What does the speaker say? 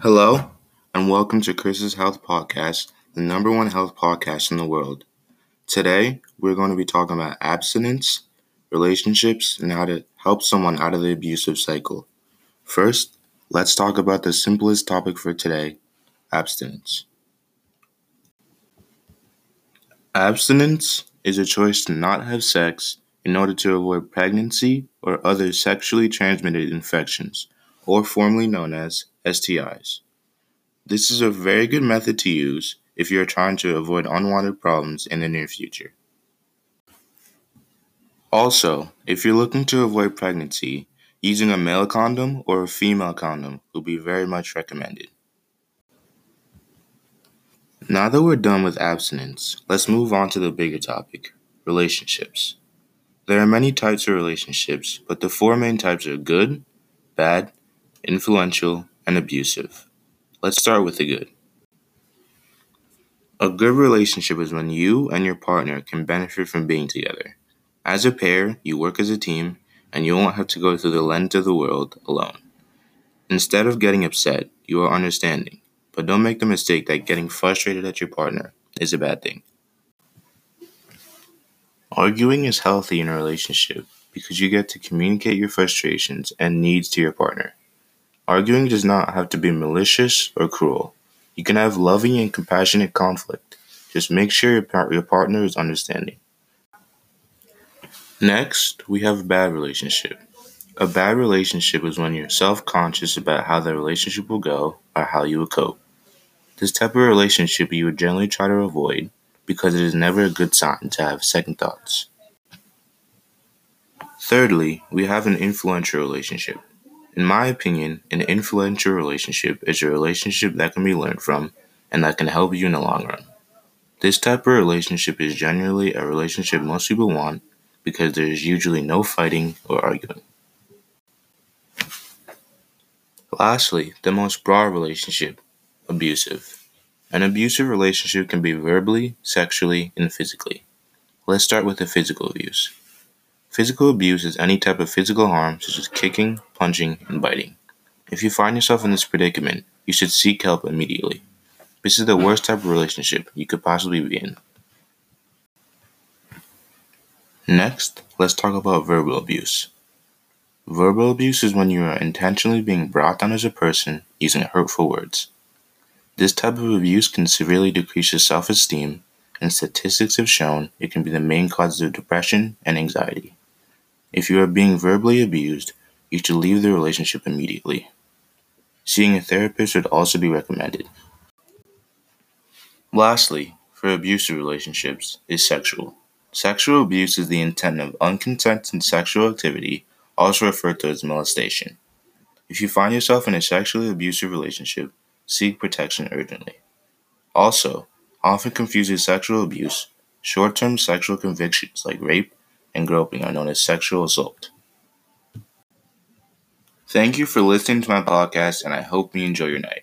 Hello, and welcome to Chris's Health Podcast, the number one health podcast in the world. Today, we're going to be talking about abstinence, relationships, and how to help someone out of the abusive cycle. First, let's talk about the simplest topic for today abstinence. Abstinence is a choice to not have sex in order to avoid pregnancy or other sexually transmitted infections, or formerly known as STIs. This is a very good method to use if you are trying to avoid unwanted problems in the near future. Also, if you're looking to avoid pregnancy, using a male condom or a female condom will be very much recommended. Now that we're done with abstinence, let's move on to the bigger topic relationships. There are many types of relationships, but the four main types are good, bad, influential, and abusive. Let's start with the good. A good relationship is when you and your partner can benefit from being together. As a pair, you work as a team, and you won't have to go through the lens of the world alone. Instead of getting upset, you are understanding, but don't make the mistake that getting frustrated at your partner is a bad thing. Arguing is healthy in a relationship because you get to communicate your frustrations and needs to your partner. Arguing does not have to be malicious or cruel. You can have loving and compassionate conflict. Just make sure your, par- your partner is understanding. Next, we have a bad relationship. A bad relationship is when you're self conscious about how the relationship will go or how you will cope. This type of relationship you would generally try to avoid because it is never a good sign to have second thoughts. Thirdly, we have an influential relationship. In my opinion, an influential relationship is a relationship that can be learned from and that can help you in the long run. This type of relationship is generally a relationship most people want because there is usually no fighting or arguing. Lastly, the most broad relationship abusive. An abusive relationship can be verbally, sexually, and physically. Let's start with the physical abuse. Physical abuse is any type of physical harm, such as kicking, punching, and biting. If you find yourself in this predicament, you should seek help immediately. This is the worst type of relationship you could possibly be in. Next, let's talk about verbal abuse. Verbal abuse is when you are intentionally being brought down as a person using hurtful words. This type of abuse can severely decrease your self esteem, and statistics have shown it can be the main cause of depression and anxiety. If you are being verbally abused, you should leave the relationship immediately. Seeing a therapist would also be recommended. Lastly, for abusive relationships, is sexual. Sexual abuse is the intent of unconsented sexual activity, also referred to as molestation. If you find yourself in a sexually abusive relationship, seek protection urgently. Also, often confusing sexual abuse, short term sexual convictions like rape and groping are known as sexual assault. Thank you for listening to my podcast, and I hope you enjoy your night.